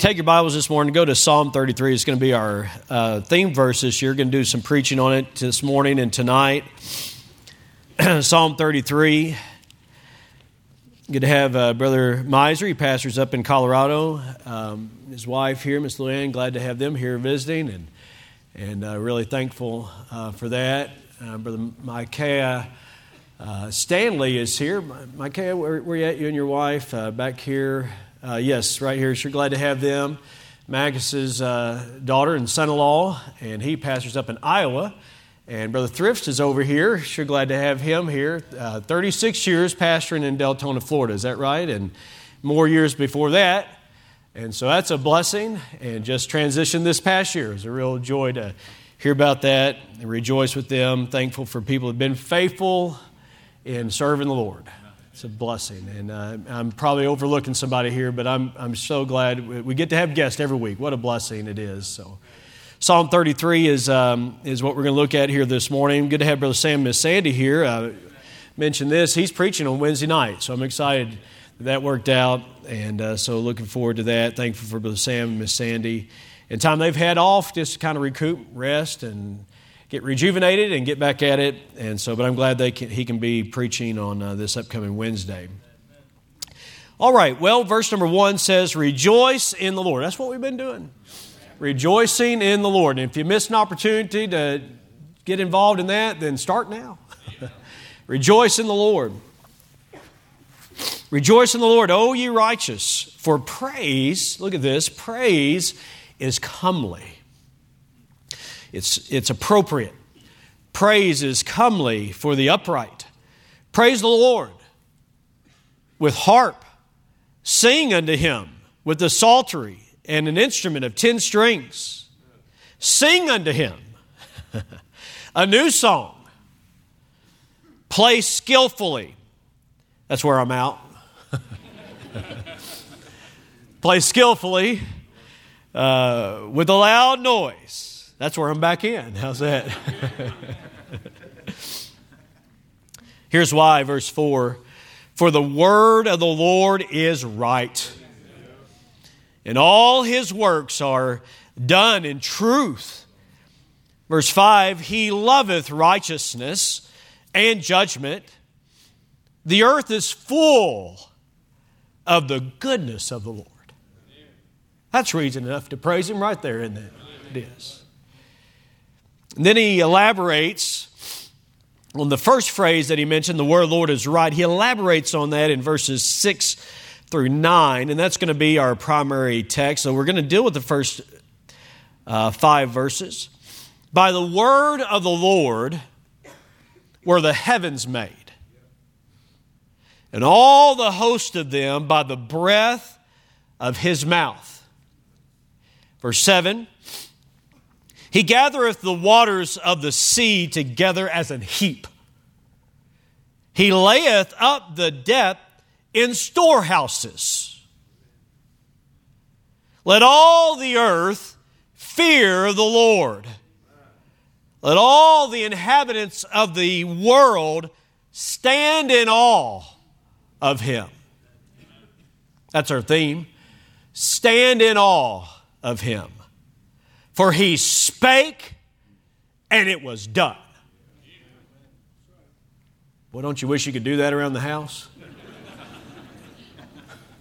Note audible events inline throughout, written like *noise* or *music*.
Take your Bibles this morning, go to Psalm 33. It's going to be our uh, theme verse this year. Going to do some preaching on it this morning and tonight. *clears throat* Psalm 33. Good to have uh, Brother Miser. He pastors up in Colorado. Um, his wife here, Miss Luann. Glad to have them here visiting, and and uh, really thankful uh, for that. Uh, Brother Micaiah uh, Stanley is here. Micaiah, where, where you at? You and your wife back here. Uh, yes, right here. Sure glad to have them. Magus's uh, daughter and son in law, and he pastors up in Iowa. And Brother Thrift is over here. Sure glad to have him here. Uh, 36 years pastoring in Deltona, Florida. Is that right? And more years before that. And so that's a blessing. And just transitioned this past year. It was a real joy to hear about that and rejoice with them. Thankful for people who have been faithful in serving the Lord. It's a blessing. And uh, I'm probably overlooking somebody here, but I'm, I'm so glad we get to have guests every week. What a blessing it is. So, Psalm 33 is, um, is what we're going to look at here this morning. Good to have Brother Sam and Miss Sandy here. Uh, mentioned this. He's preaching on Wednesday night, so I'm excited that, that worked out. And uh, so, looking forward to that. Thankful for Brother Sam and Miss Sandy. And time they've had off just to kind of recoup, rest, and get rejuvenated and get back at it. And so, but I'm glad they can, he can be preaching on uh, this upcoming Wednesday. All right, well, verse number one says, Rejoice in the Lord. That's what we've been doing. Rejoicing in the Lord. And if you miss an opportunity to get involved in that, then start now. *laughs* Rejoice in the Lord. Rejoice in the Lord, O ye righteous, for praise, look at this, praise is comely. It's, it's appropriate. Praise is comely for the upright. Praise the Lord with harp. Sing unto him with the psaltery and an instrument of ten strings. Sing unto him *laughs* a new song. Play skillfully. That's where I'm out. *laughs* Play skillfully uh, with a loud noise that's where I'm back in. How's that? *laughs* Here's why, verse 4 For the word of the Lord is right, and all his works are done in truth. Verse 5 He loveth righteousness and judgment. The earth is full of the goodness of the Lord. That's reason enough to praise Him right there, isn't it? It is. And then he elaborates on the first phrase that he mentioned, the word Lord is right. He elaborates on that in verses 6 through 9, and that's going to be our primary text. So we're going to deal with the first uh, five verses. By the word of the Lord were the heavens made, and all the host of them by the breath of his mouth. Verse 7 he gathereth the waters of the sea together as an heap. He layeth up the depth in storehouses. Let all the earth fear the Lord. Let all the inhabitants of the world stand in awe of him. That's our theme. Stand in awe of him. For he spake and it was done. Well, don't you wish you could do that around the house?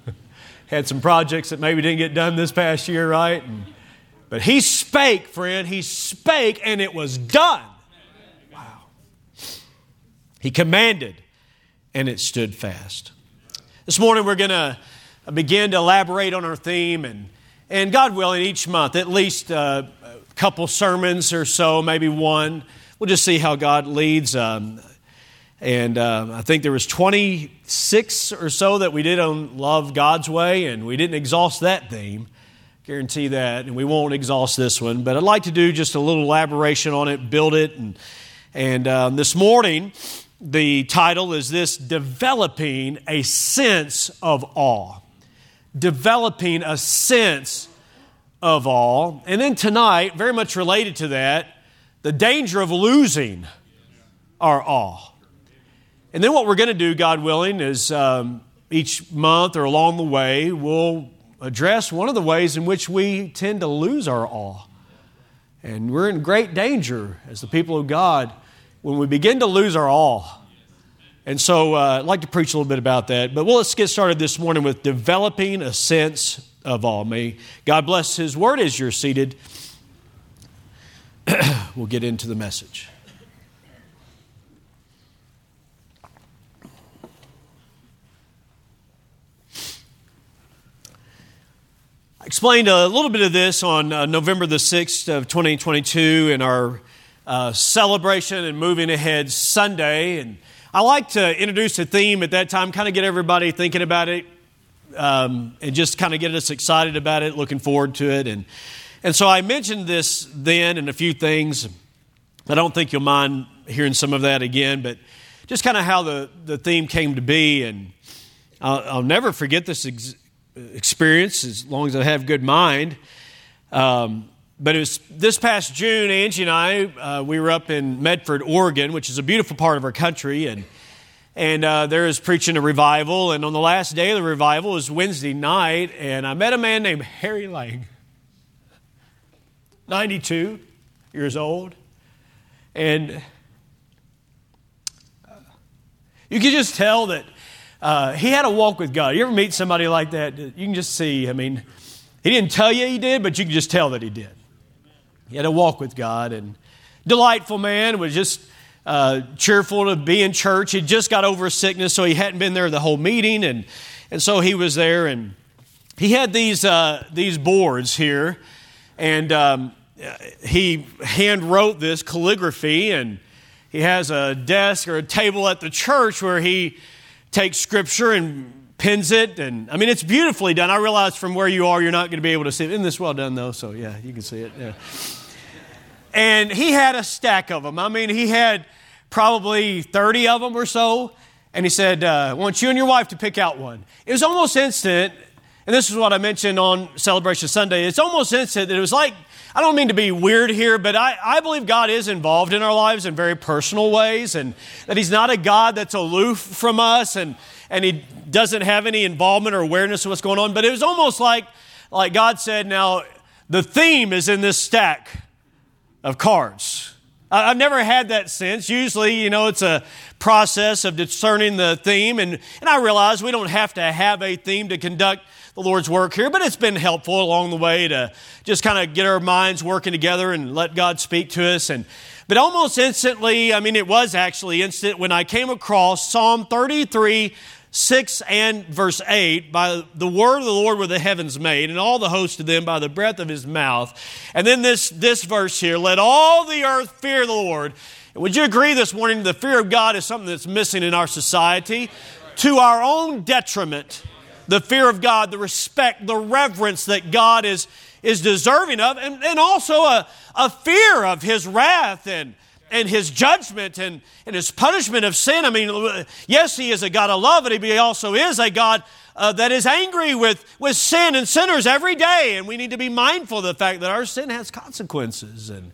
*laughs* Had some projects that maybe didn't get done this past year, right? And, but he spake, friend. He spake and it was done. Wow. He commanded and it stood fast. This morning we're going to begin to elaborate on our theme and and God willing, each month, at least uh, couple sermons or so, maybe one. We'll just see how God leads. Um, and uh, I think there was 26 or so that we did on Love God's Way, and we didn't exhaust that theme. Guarantee that, and we won't exhaust this one. But I'd like to do just a little elaboration on it, build it, and and um, this morning the title is this: developing a sense of awe developing a sense of all. And then tonight, very much related to that, the danger of losing our awe. And then what we're going to do, God willing, is um, each month or along the way, we'll address one of the ways in which we tend to lose our awe. And we're in great danger as the people of God when we begin to lose our awe. And so uh, I'd like to preach a little bit about that. But well, let's get started this morning with developing a sense of all. May God bless His word as you're seated. *clears throat* we'll get into the message. I explained a little bit of this on uh, November the 6th of 2022 in our uh, celebration and moving ahead Sunday. And I like to introduce a theme at that time, kind of get everybody thinking about it, um, and just kind of get us excited about it, looking forward to it. And, and so I mentioned this then and a few things. I don't think you'll mind hearing some of that again, but just kind of how the, the theme came to be. And I'll, I'll never forget this ex- experience as long as I have good mind. Um, but it was this past June, Angie and I, uh, we were up in Medford, Oregon, which is a beautiful part of our country, and and uh, there is preaching a revival. And on the last day of the revival was Wednesday night, and I met a man named Harry Lang, 92 years old, and you could just tell that uh, he had a walk with God. You ever meet somebody like that? You can just see, I mean, he didn't tell you he did, but you can just tell that he did. He had a walk with God and delightful man, was just uh, cheerful to be in church. He just got over a sickness, so he hadn't been there the whole meeting, and, and so he was there. And he had these, uh, these boards here, and um, he hand wrote this calligraphy, and he has a desk or a table at the church where he takes scripture and pins it. And I mean, it's beautifully done. I realize from where you are, you're not going to be able to see it. Isn't this well done, though? So, yeah, you can see it. Yeah. And he had a stack of them. I mean, he had probably 30 of them or so. And he said, uh, I want you and your wife to pick out one. It was almost instant. And this is what I mentioned on Celebration Sunday. It's almost instant. It was like I don't mean to be weird here, but I, I believe God is involved in our lives in very personal ways, and that He's not a God that's aloof from us and, and He doesn't have any involvement or awareness of what's going on. But it was almost like, like God said, Now, the theme is in this stack of cards. I've never had that sense. Usually, you know, it's a process of discerning the theme, and, and I realize we don't have to have a theme to conduct the Lord's work here, but it's been helpful along the way to just kind of get our minds working together and let God speak to us. And but almost instantly, I mean, it was actually instant when I came across Psalm 33, 6 and verse 8 by the word of the lord were the heavens made and all the host of them by the breath of his mouth. And then this this verse here let all the earth fear the lord. Would you agree this morning the fear of god is something that's missing in our society? To our own detriment the fear of God, the respect, the reverence that God is, is deserving of, and, and also a, a fear of His wrath and, and His judgment and, and His punishment of sin. I mean, yes, He is a God of love, but He also is a God uh, that is angry with, with sin and sinners every day, and we need to be mindful of the fact that our sin has consequences. And,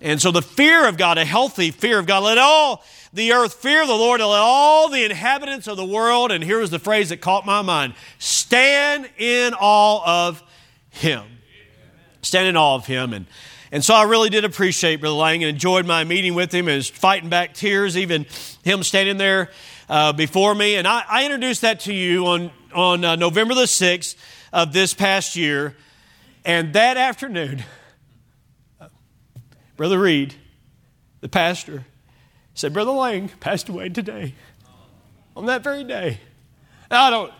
and so the fear of God, a healthy fear of God, let all the earth fear the Lord, and let all the inhabitants of the world, and here was the phrase that caught my mind stand in awe of Him. Stand in awe of Him. And, and so I really did appreciate Brother Lang and enjoyed my meeting with him and fighting back tears, even him standing there uh, before me. And I, I, introduced that to you on, on uh, November the 6th of this past year. And that afternoon, Brother Reed, the pastor, said, Brother Lang passed away today, on that very day. Now, I don't,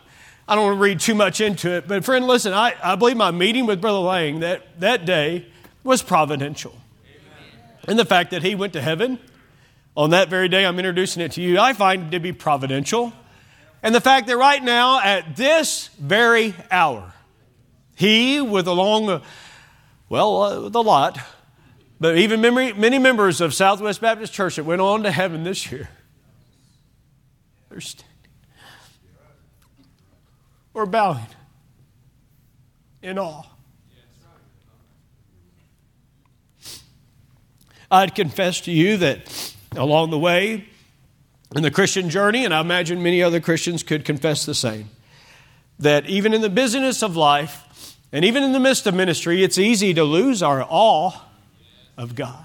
I don't want to read too much into it, but friend, listen, I, I believe my meeting with Brother Lang that, that day was providential. And the fact that he went to heaven on that very day I'm introducing it to you, I find to be providential. And the fact that right now, at this very hour, he, with along, well, uh, with a lot, but even many members of Southwest Baptist Church that went on to heaven this year, they're standing or bowing in awe. I'd confess to you that along the way in the Christian journey, and I imagine many other Christians could confess the same, that even in the busyness of life and even in the midst of ministry, it's easy to lose our awe of God.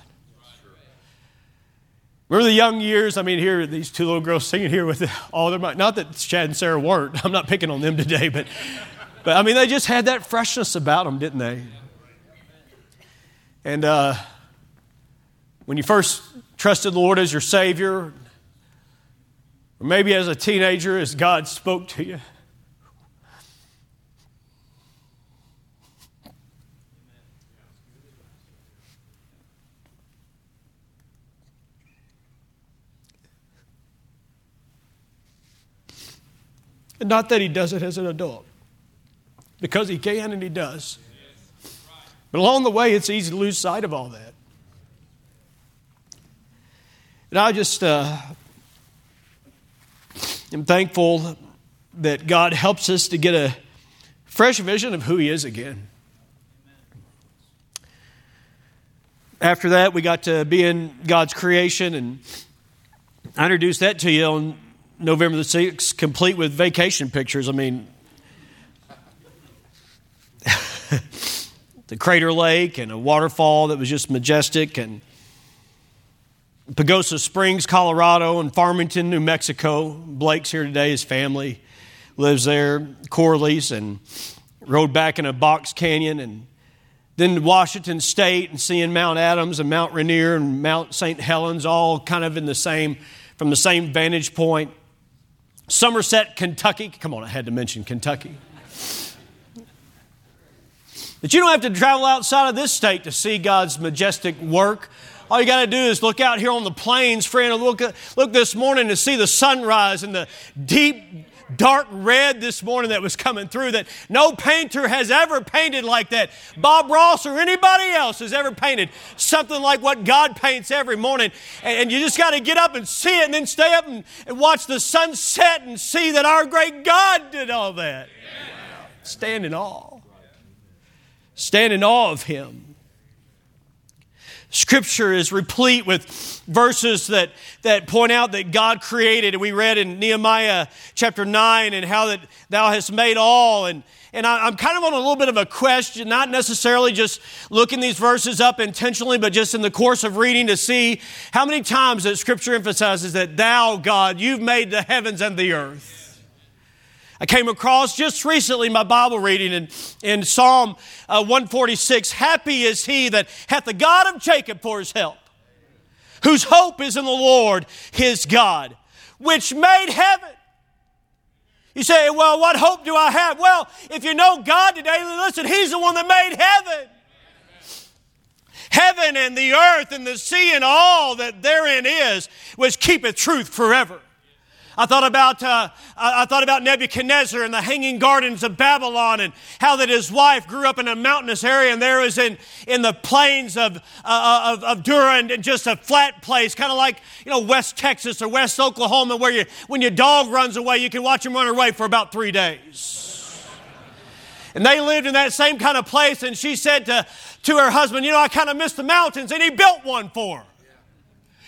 Remember the young years? I mean, here, these two little girls singing here with *laughs* all their mind. Not that Chad and Sarah weren't. I'm not picking on them today, but, but I mean, they just had that freshness about them, didn't they? And uh, when you first trusted the Lord as your Savior, or maybe as a teenager, as God spoke to you, And not that he does it as an adult, because he can and he does. But along the way, it's easy to lose sight of all that. And I just uh, am thankful that God helps us to get a fresh vision of who He is again. After that, we got to be in God's creation, and I introduced that to you on November the 6th, complete with vacation pictures. I mean, *laughs* the Crater Lake and a waterfall that was just majestic, and Pagosa Springs, Colorado, and Farmington, New Mexico. Blake's here today, his family lives there, Corley's, and rode back in a box canyon, and then Washington State, and seeing Mount Adams and Mount Rainier and Mount St. Helens, all kind of in the same, from the same vantage point. Somerset, Kentucky. Come on, I had to mention Kentucky. But you don't have to travel outside of this state to see God's majestic work. All you got to do is look out here on the plains, friend, look, look this morning to see the sunrise and the deep dark red this morning that was coming through that no painter has ever painted like that. Bob Ross or anybody else has ever painted something like what God paints every morning. And, you just got to get up and see it and then stay up and, and watch the sunset and see that our great God did all that. Stand in awe. Stand in awe of Him. Scripture is replete with verses that, that point out that God created. And we read in Nehemiah chapter 9 and how that thou hast made all. And, and I, am kind of on a little bit of a question, not necessarily just looking these verses up intentionally, but just in the course of reading to see how many times that Scripture emphasizes that thou, God, you've made the heavens and the earth. I came across just recently my Bible reading in, in Psalm uh, 146 Happy is he that hath the God of Jacob for his help, whose hope is in the Lord his God, which made heaven. You say, well, what hope do I have? Well, if you know God today, listen, He's the one that made heaven. Heaven and the earth and the sea and all that therein is, which keepeth truth forever. I thought about uh, I thought about Nebuchadnezzar and the hanging gardens of Babylon and how that his wife grew up in a mountainous area and there was in in the plains of uh, of, of Durand and just a flat place, kind of like you know West Texas or West Oklahoma, where you when your dog runs away, you can watch him run away for about three days. And they lived in that same kind of place, and she said to, to her husband, You know, I kind of miss the mountains, and he built one for her.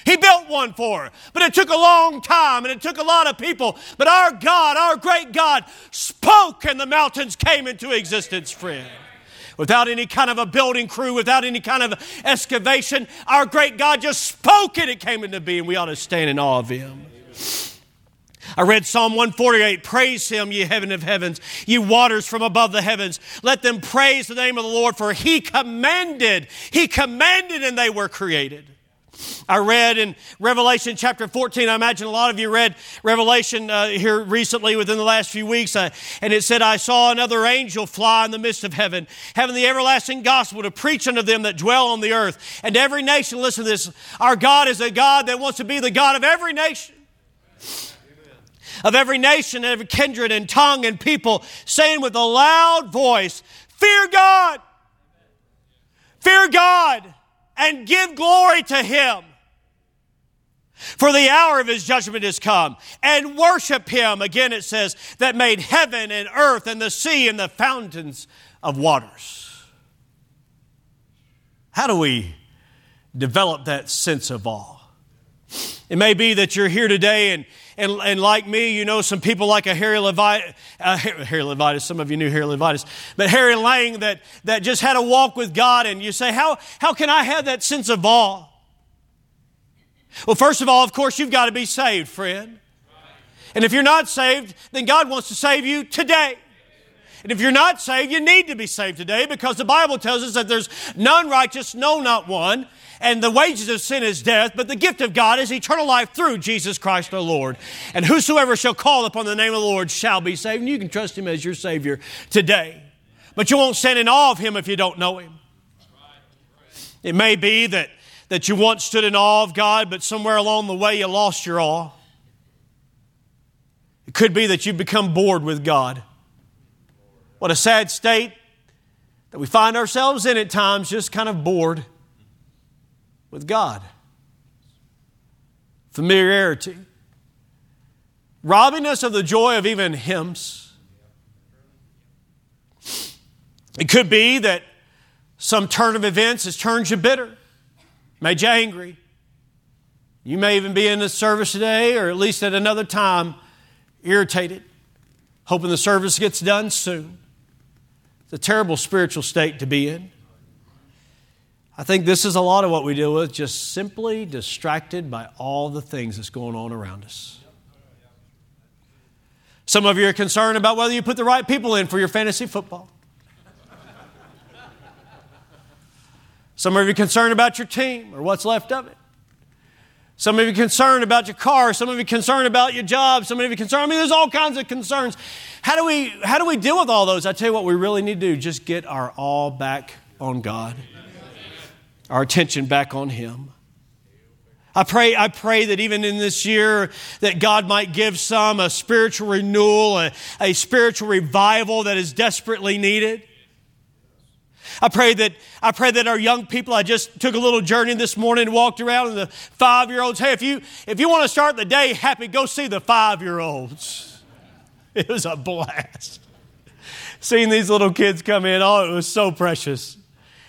He built one for her. But it took a long time and it took a lot of people. But our God, our great God, spoke and the mountains came into existence, friend. Without any kind of a building crew, without any kind of excavation, our great God just spoke and it came into being. We ought to stand in awe of Him. I read Psalm 148 Praise him, ye heaven of heavens, ye waters from above the heavens. Let them praise the name of the Lord, for he commanded, he commanded, and they were created. I read in Revelation chapter 14. I imagine a lot of you read Revelation uh, here recently within the last few weeks. Uh, and it said, I saw another angel fly in the midst of heaven, having the everlasting gospel to preach unto them that dwell on the earth. And every nation, listen to this, our God is a God that wants to be the God of every nation. Of every nation, and every kindred and tongue and people, saying with a loud voice, Fear God! Fear God! And give glory to him. For the hour of his judgment is come, and worship him. Again, it says, that made heaven and earth and the sea and the fountains of waters. How do we develop that sense of awe? It may be that you're here today and, and, and like me, you know some people like a Harry Levitas, uh, Harry Levitas, some of you knew Harry Levitas, but Harry Lang that, that just had a walk with God and you say, how, how can I have that sense of awe? Well, first of all, of course, you've got to be saved, friend. And if you're not saved, then God wants to save you today. And if you're not saved, you need to be saved today because the Bible tells us that there's none righteous, no, not one. And the wages of sin is death, but the gift of God is eternal life through Jesus Christ our Lord. And whosoever shall call upon the name of the Lord shall be saved. And you can trust him as your Savior today. But you won't stand in awe of him if you don't know him. It may be that, that you once stood in awe of God, but somewhere along the way you lost your awe. It could be that you've become bored with God. What a sad state that we find ourselves in at times, just kind of bored with God. Familiarity. Robbing us of the joy of even hymns. It could be that some turn of events has turned you bitter, made you angry. You may even be in the service today, or at least at another time, irritated, hoping the service gets done soon. It's a terrible spiritual state to be in. I think this is a lot of what we deal with, just simply distracted by all the things that's going on around us. Some of you are concerned about whether you put the right people in for your fantasy football. Some of you are concerned about your team or what's left of it. Some of you are concerned about your car. Some of you are concerned about your job. Some of you are concerned. I mean, there's all kinds of concerns. How do we, how do we deal with all those? I tell you what, we really need to do just get our all back on God our attention back on Him. I pray, I pray that even in this year that God might give some a spiritual renewal, a, a spiritual revival that is desperately needed. I pray that I pray that our young people. I just took a little journey this morning, and walked around, and the five year olds. Hey, if you if you want to start the day happy, go see the five year olds. It was a blast. Seeing these little kids come in, oh, it was so precious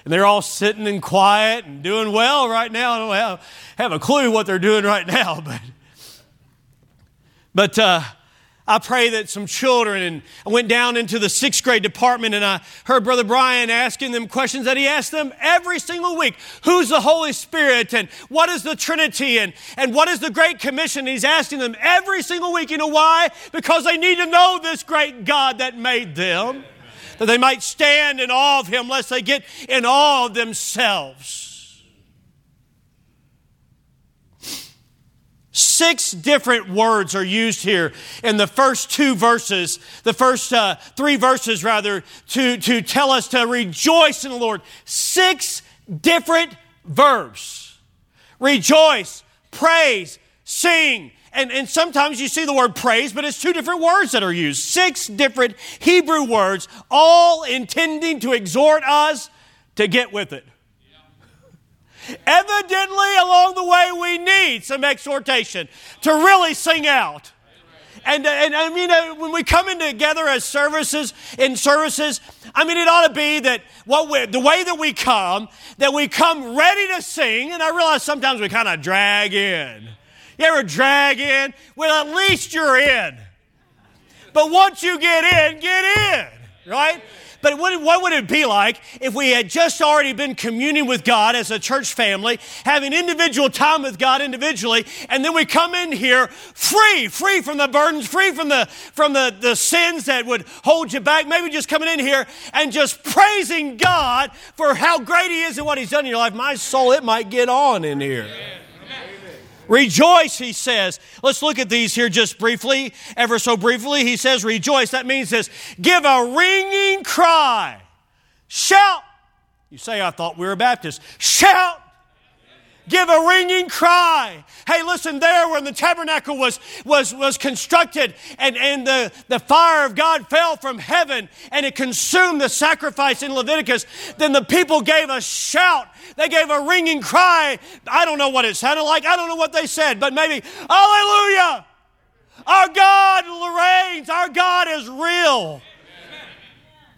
and they're all sitting and quiet and doing well right now. I don't have, have a clue what they're doing right now, *laughs* but but uh, I pray that some children and I went down into the sixth grade department and I heard Brother Brian asking them questions that he asked them every single week. Who's the Holy Spirit and what is the Trinity and, and what is the Great Commission? He's asking them every single week. You know why? Because they need to know this great God that made them that they might stand in awe of him, lest they get in awe of themselves. Six different words are used here in the first two verses, the first uh, three verses, rather, to, to tell us to rejoice in the Lord. Six different verbs rejoice, praise, sing, and, and sometimes you see the word praise, but it's two different words that are used. Six different Hebrew words, all intending to exhort us to get with it. Evidently, along the way, we need some exhortation to really sing out. And, and I mean, uh, when we come in together as services, in services, I mean, it ought to be that what we, the way that we come, that we come ready to sing. And I realize sometimes we kind of drag in. You ever drag in? Well, at least you're in. But once you get in, get in, right? But what, would it be like if we had just already been communing with God as a church family, having individual time with God individually, and then we come in here free, free from the burdens, free from the from the, the sins that would hold you back, maybe just coming in here and just praising God for how great He is and what He's done in your life. My soul, it might get on in here. Rejoice, he says. Let's look at these here just briefly, ever so briefly. He says, rejoice. That means this give a ringing cry. Shout. You say, I thought we were Baptists. Shout give a ringing cry. Hey, listen, there when the tabernacle was, was, was constructed and, and the, the fire of God fell from heaven and it consumed the sacrifice in Leviticus, then the people gave a shout. They gave a ringing cry. I don't know what it sounded like. I don't know what they said, but maybe, Hallelujah! Our God reigns. Our God is real.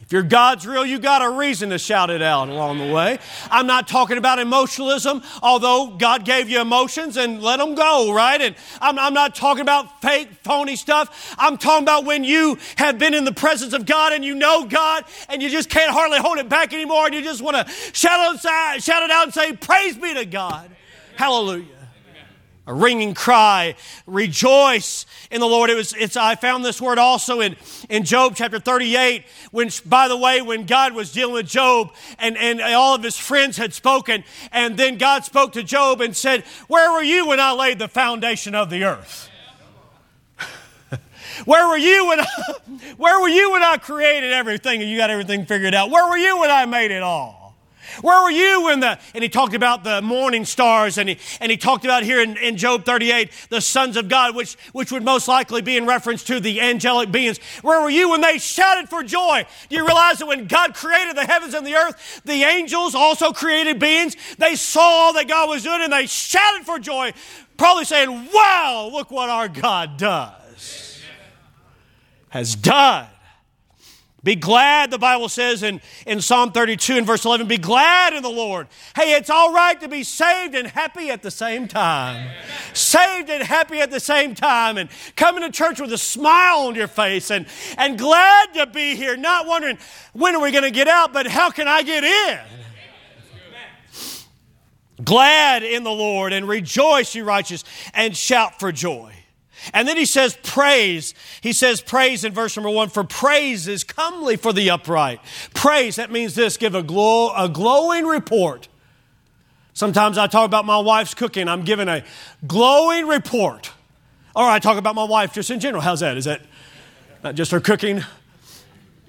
If your God's real, you got a reason to shout it out along the way. I'm not talking about emotionalism, although God gave you emotions and let them go, right? And I'm, I'm, not talking about fake, phony stuff. I'm talking about when you have been in the presence of God and you know God and you just can't hardly hold it back anymore and you just want to shout shout it out and say, Praise be to God. Hallelujah a ringing cry, rejoice in the Lord. It was, it's, I found this word also in, in Job chapter 38, when, by the way, when God was dealing with Job and, and all of his friends had spoken, and then God spoke to Job and said, Where were you when I laid the foundation of the earth? *laughs* Where were you when I, *laughs* where were you when I created everything and you got everything figured out? Where were you when I made it all? Where were you when the, and he talked about the morning stars and he, and he talked about here in, in Job 38, the sons of God, which, which would most likely be in reference to the angelic beings. Where were you when they shouted for joy? Do you realize that when God created the heavens and the earth, the angels also created beings? They saw all that God was doing and they shouted for joy, probably saying, wow, look what our God does, has done. Be glad, the Bible says in, in Psalm 32 and verse 11, be glad in the Lord. Hey, it's all right to be saved and happy at the same time. Saved and happy at the same time, and coming to church with a smile on your face and, and glad to be here, not wondering when are we going to get out, but how can I get in? Glad in the Lord and rejoice, you righteous, and shout for joy. And then he says, praise. He says, praise in verse number one, for praise is comely for the upright. Praise, that means this give a, glow, a glowing report. Sometimes I talk about my wife's cooking, I'm giving a glowing report. Or I talk about my wife just in general. How's that? Is that not just her cooking?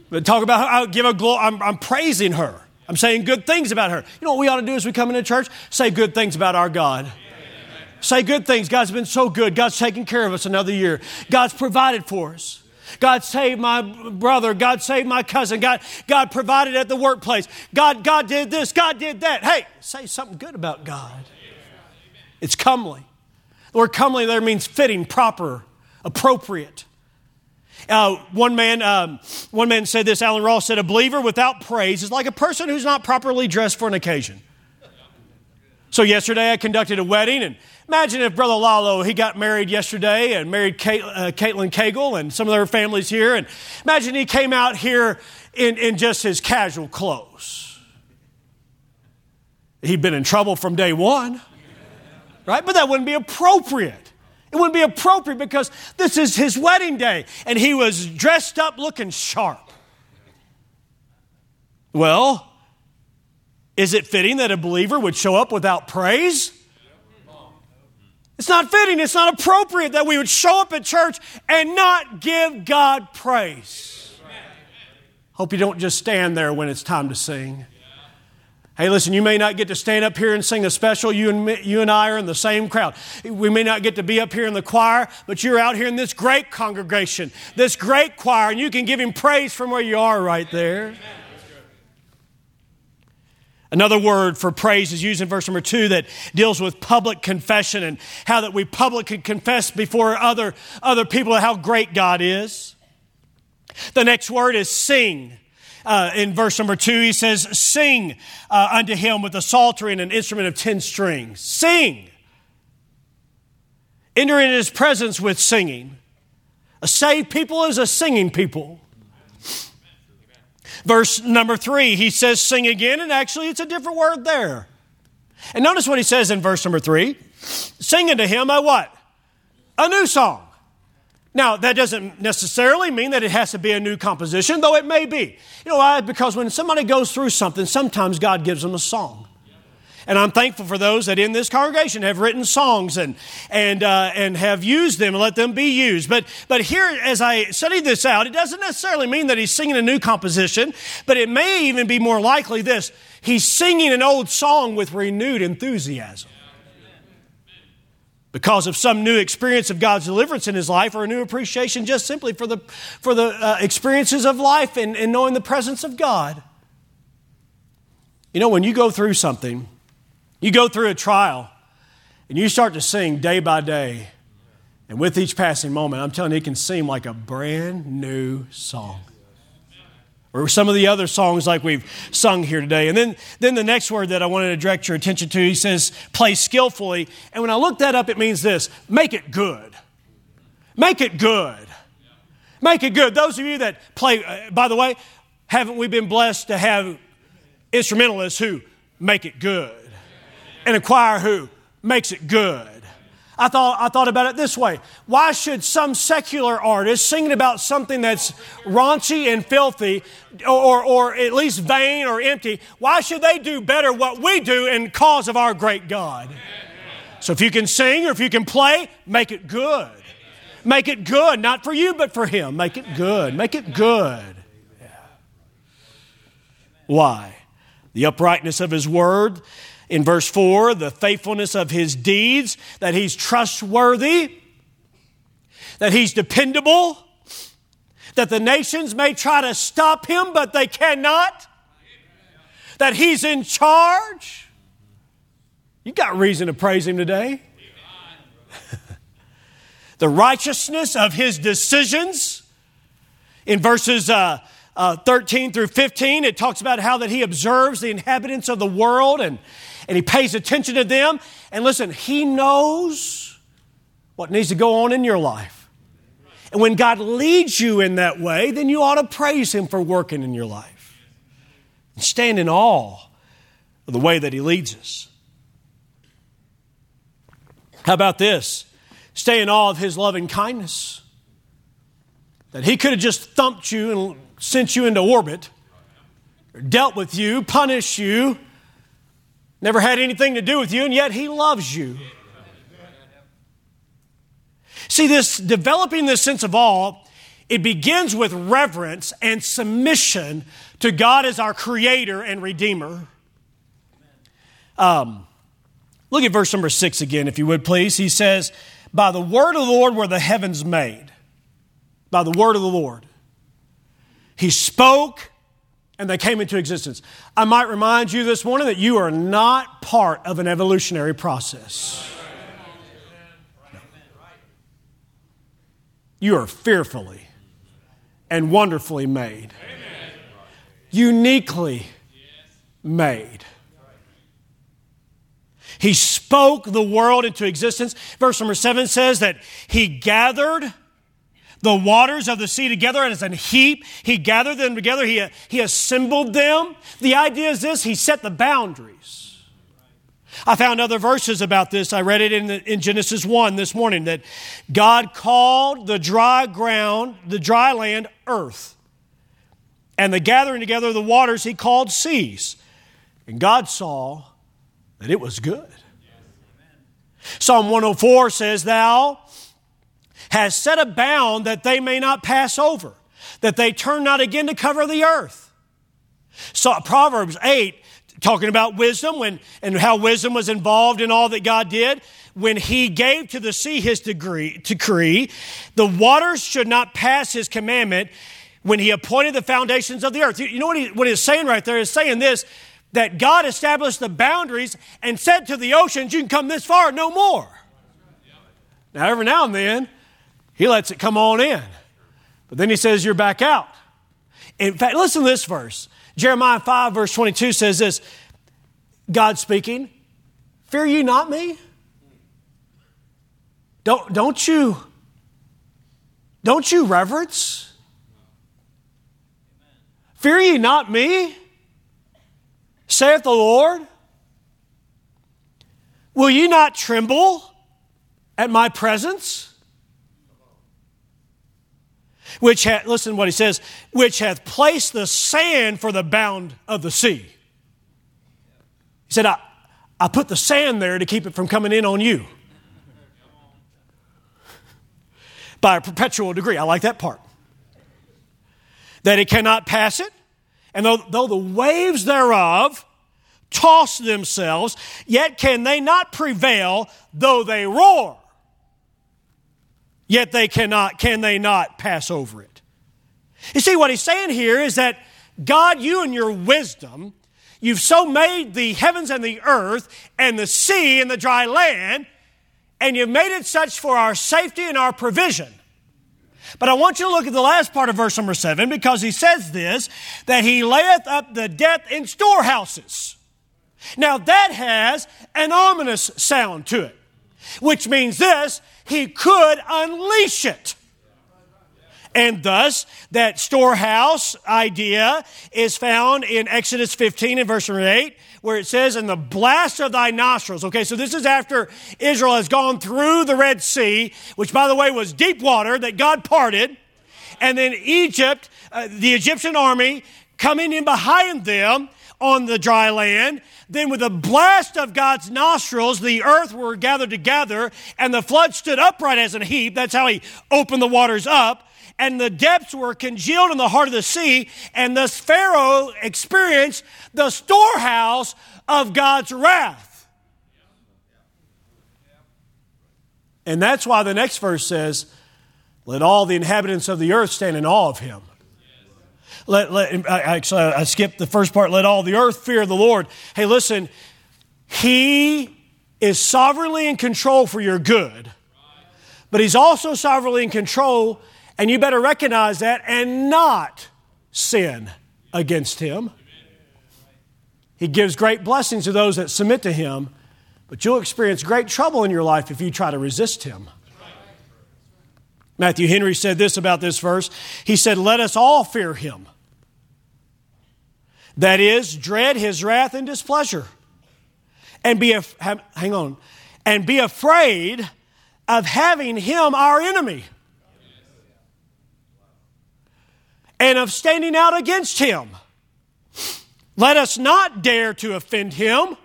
But talk about, I give a glow, I'm, I'm praising her. I'm saying good things about her. You know what we ought to do as we come into church? Say good things about our God. Say good things. God's been so good. God's taken care of us another year. God's provided for us. God saved my brother. God saved my cousin. God, God provided at the workplace. God, God did this. God did that. Hey, say something good about God. It's comely. The word comely there means fitting, proper, appropriate. Uh, one man, um, one man said this. Allen Ross said, "A believer without praise is like a person who's not properly dressed for an occasion." So yesterday I conducted a wedding, and imagine if Brother Lalo, he got married yesterday and married Kate, uh, Caitlin Cagle and some of their families here, and imagine he came out here in, in just his casual clothes. He'd been in trouble from day one, right? But that wouldn't be appropriate. It wouldn't be appropriate because this is his wedding day, and he was dressed up looking sharp. Well, is it fitting that a believer would show up without praise? It's not fitting, it's not appropriate that we would show up at church and not give God praise. Hope you don't just stand there when it's time to sing. Hey, listen, you may not get to stand up here and sing a special. You and, me, you and I are in the same crowd. We may not get to be up here in the choir, but you're out here in this great congregation, this great choir, and you can give Him praise from where you are right there. Another word for praise is used in verse number two that deals with public confession and how that we publicly confess before other, other people how great God is. The next word is sing. Uh, in verse number two, he says, Sing uh, unto him with a psaltery and an instrument of ten strings. Sing. Enter into his presence with singing. A saved people is a singing people. Verse number three, he says, sing again, and actually it's a different word there. And notice what he says in verse number three sing unto him a what? A new song. Now, that doesn't necessarily mean that it has to be a new composition, though it may be. You know why? Because when somebody goes through something, sometimes God gives them a song. And I'm thankful for those that in this congregation have written songs and, and, uh, and have used them and let them be used. But, but here, as I studied this out, it doesn't necessarily mean that he's singing a new composition, but it may even be more likely this he's singing an old song with renewed enthusiasm because of some new experience of God's deliverance in his life or a new appreciation just simply for the, for the uh, experiences of life and, and knowing the presence of God. You know, when you go through something, you go through a trial and you start to sing day by day. And with each passing moment, I'm telling you, it can seem like a brand new song. or some of the other songs like we've sung here today. And then, then the next word that I wanted to direct your attention to, he says, play skillfully. And when I look that up, it means this make it good. Make it good. Make it good. Those of you that play, uh, by the way, haven't we been blessed to have instrumentalists who make it good? And a choir who makes it good. I thought, I thought about it this way. Why should some secular artist singing about something that's raunchy and filthy or, or at least vain or empty, why should they do better what we do in cause of our great God? So if you can sing or if you can play, make it good. Make it good, not for you, but for Him. Make it good. Make it good. Yeah. Why? The uprightness of His word, in verse 4, the faithfulness of his deeds, that he's trustworthy, that he's dependable, that the nations may try to stop him, but they cannot, that he's in charge. You got reason to praise him today. *laughs* the righteousness of his decisions. In verses uh, uh, 13 through 15, it talks about how that he observes the inhabitants of the world and and he pays attention to them. And listen, he knows what needs to go on in your life. And when God leads you in that way, then you ought to praise him for working in your life. And stand in awe of the way that he leads us. How about this? Stay in awe of his loving kindness. That he could have just thumped you and sent you into orbit, or dealt with you, punished you, never had anything to do with you, and yet He loves you. See, this developing this sense of awe, it begins with reverence and submission to God as our Creator and Redeemer. Um, look at verse number six again, if you would please. He says, By the word of the Lord were the heavens made. By the word of the Lord. He spoke and they came into existence. I might remind you this morning that you are not part of an evolutionary process. You are fearfully and wonderfully made, uniquely made. He spoke the world into existence. Verse number seven says that He gathered the waters of the sea together as a heap. He gathered them together. He, he assembled them. The idea is this He set the boundaries. I found other verses about this. I read it in, the, in Genesis 1 this morning that God called the dry ground, the dry land, earth. And the gathering together of the waters he called seas. And God saw that it was good. Psalm 104 says, Thou has set a bound that they may not pass over, that they turn not again to cover the earth. So Proverbs 8, talking about wisdom when, and how wisdom was involved in all that God did, when he gave to the sea his degree, decree, the waters should not pass his commandment when he appointed the foundations of the earth. You know what, he, what he's saying right there is saying this, that God established the boundaries and said to the oceans, you can come this far, no more. Now, every now and then, he lets it come on in. But then he says, You're back out. In fact, listen to this verse. Jeremiah 5, verse 22 says this God speaking, Fear you not me? Don't, don't you don't you reverence? Fear ye not me, saith the Lord. Will ye not tremble at my presence? Which hath, listen to what he says, which hath placed the sand for the bound of the sea. He said, I, I put the sand there to keep it from coming in on you. By a perpetual degree. I like that part. That it cannot pass it, and though, though the waves thereof toss themselves, yet can they not prevail, though they roar yet they cannot, can they not pass over it? You see, what he's saying here is that God, you and your wisdom, you've so made the heavens and the earth and the sea and the dry land, and you've made it such for our safety and our provision But I want you to look at the last part of verse number seven because he says this that he layeth up the death in storehouses. Now that has an ominous sound to it, which means this he could unleash it. And thus, that storehouse idea is found in Exodus 15 and verse 8, where it says, In the blast of thy nostrils. Okay, so this is after Israel has gone through the Red Sea, which, by the way, was deep water that God parted. And then Egypt, uh, the Egyptian army, coming in behind them on the dry land. Then, with a blast of God's nostrils, the earth were gathered together, and the flood stood upright as a heap. That's how he opened the waters up and the depths were congealed in the heart of the sea, and thus Pharaoh experienced the storehouse of God's wrath. And that's why the next verse says, Let all the inhabitants of the earth stand in awe of him. Let, let, actually, I skipped the first part. Let all the earth fear the Lord. Hey, listen, He is sovereignly in control for your good, but He's also sovereignly in control and you better recognize that and not sin against him. He gives great blessings to those that submit to him, but you'll experience great trouble in your life if you try to resist him. Matthew Henry said this about this verse. He said, Let us all fear him. That is, dread his wrath and displeasure. And be, af- hang on, and be afraid of having him our enemy. and of standing out against him. Let us not dare to offend him,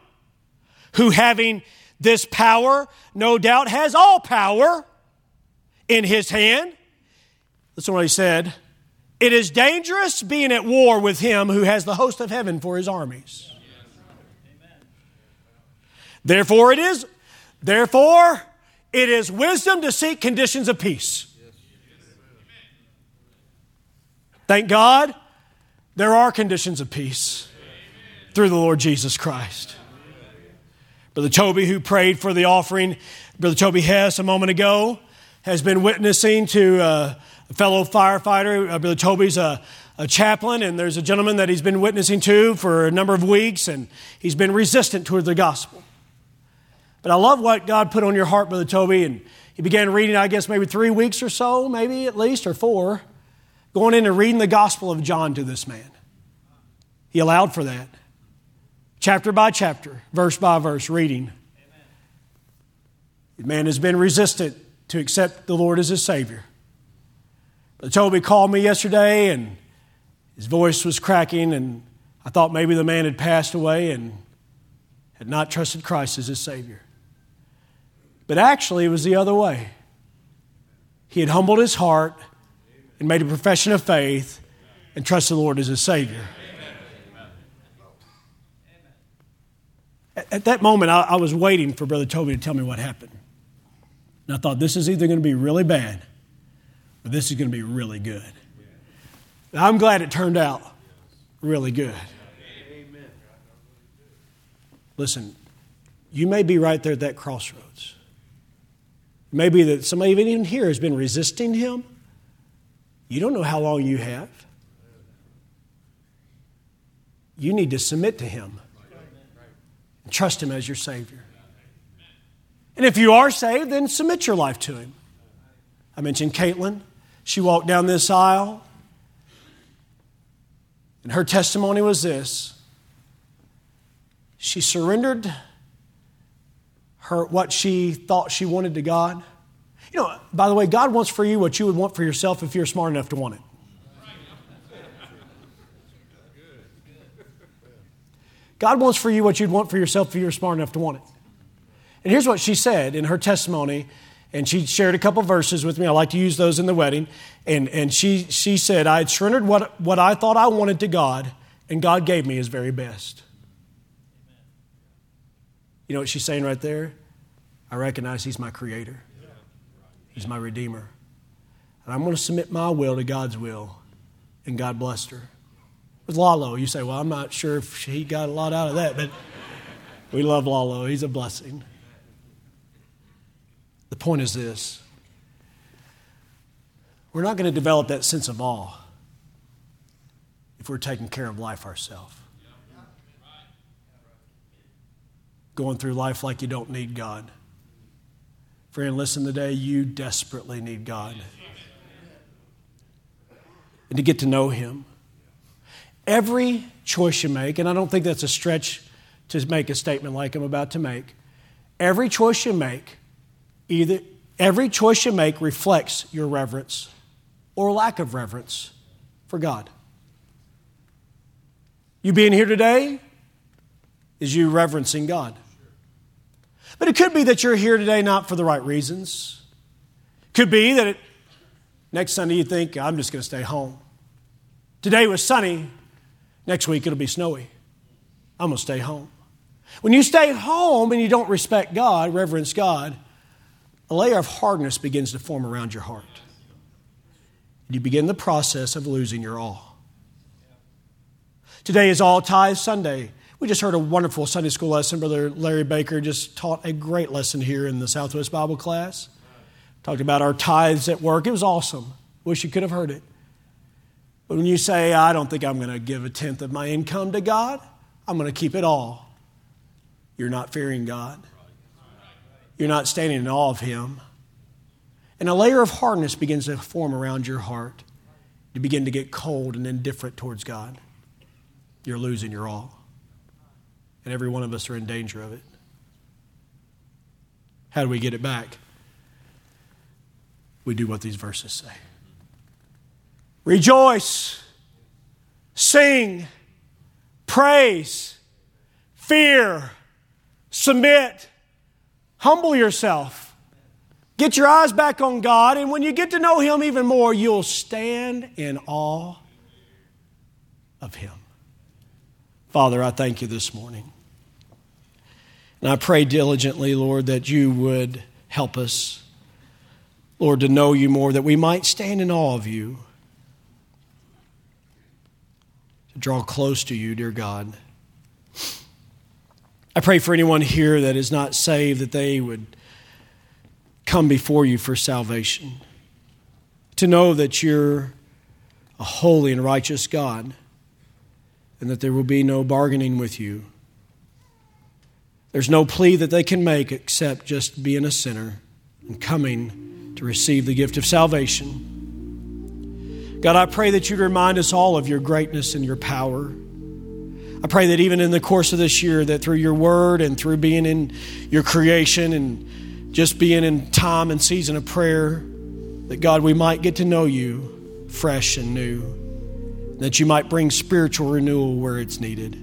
who having this power, no doubt has all power in his hand. That's what he said. It is dangerous being at war with him who has the host of heaven for his armies. Therefore it is therefore it is wisdom to seek conditions of peace. Thank God, there are conditions of peace through the Lord Jesus Christ. Brother Toby, who prayed for the offering, Brother Toby Hess a moment ago, has been witnessing to uh, a fellow firefighter. Uh, Brother Toby's a, a chaplain, and there's a gentleman that he's been witnessing to for a number of weeks, and he's been resistant toward the gospel. But I love what God put on your heart, Brother Toby, and he began reading, I guess, maybe three weeks or so, maybe at least, or four going in and reading the Gospel of John to this man. He allowed for that. Chapter by chapter, verse by verse, reading. The man has been resistant to accept the Lord as his Savior. Toby called me yesterday and his voice was cracking, and I thought maybe the man had passed away and had not trusted Christ as his Savior. But actually, it was the other way. He had humbled his heart and made a profession of faith and trusted the Lord as his Savior. At that moment, I was waiting for Brother Toby to tell me what happened. And I thought, this is either going to be really bad or this is going to be really good. I'm glad it turned out really good. Listen, you may be right there at that crossroads. Maybe that somebody even here has been resisting him. You don't know how long you have. You need to submit to Him and trust Him as your Savior. And if you are saved, then submit your life to Him. I mentioned Caitlin. She walked down this aisle, and her testimony was this she surrendered her, what she thought she wanted to God you know, by the way, God wants for you what you would want for yourself if you're smart enough to want it. God wants for you what you'd want for yourself if you're smart enough to want it. And here's what she said in her testimony, and she shared a couple verses with me. I like to use those in the wedding. And, and she, she said, I had surrendered what, what I thought I wanted to God, and God gave me his very best. You know what she's saying right there? I recognize he's my creator. He's my Redeemer. And I'm going to submit my will to God's will. And God blessed her. With Lalo, you say, well, I'm not sure if he got a lot out of that, but we love Lalo. He's a blessing. The point is this we're not going to develop that sense of awe if we're taking care of life ourselves. Going through life like you don't need God. Friend, listen today, you desperately need God. And to get to know Him. Every choice you make, and I don't think that's a stretch to make a statement like I'm about to make, every choice you make, either every choice you make reflects your reverence or lack of reverence for God. You being here today is you reverencing God. But it could be that you're here today not for the right reasons. Could be that it, next Sunday you think, I'm just going to stay home. Today was sunny, next week it'll be snowy. I'm going to stay home. When you stay home and you don't respect God, reverence God, a layer of hardness begins to form around your heart. And You begin the process of losing your all. Today is All Tithe Sunday. We just heard a wonderful Sunday school lesson. Brother Larry Baker just taught a great lesson here in the Southwest Bible class. Talked about our tithes at work. It was awesome. Wish you could have heard it. But when you say, I don't think I'm going to give a tenth of my income to God, I'm going to keep it all, you're not fearing God. You're not standing in awe of Him. And a layer of hardness begins to form around your heart. You begin to get cold and indifferent towards God. You're losing your awe. And every one of us are in danger of it. How do we get it back? We do what these verses say Rejoice, sing, praise, fear, submit, humble yourself. Get your eyes back on God, and when you get to know Him even more, you'll stand in awe of Him. Father, I thank you this morning. And I pray diligently, Lord, that you would help us, Lord, to know you more, that we might stand in awe of you, to draw close to you, dear God. I pray for anyone here that is not saved that they would come before you for salvation, to know that you're a holy and righteous God, and that there will be no bargaining with you there's no plea that they can make except just being a sinner and coming to receive the gift of salvation. God, I pray that you'd remind us all of your greatness and your power. I pray that even in the course of this year, that through your word and through being in your creation and just being in time and season of prayer, that God, we might get to know you fresh and new, that you might bring spiritual renewal where it's needed.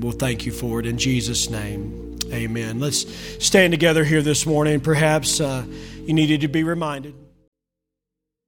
We'll thank you for it in Jesus' name. Amen. Let's stand together here this morning. Perhaps uh, you needed to be reminded.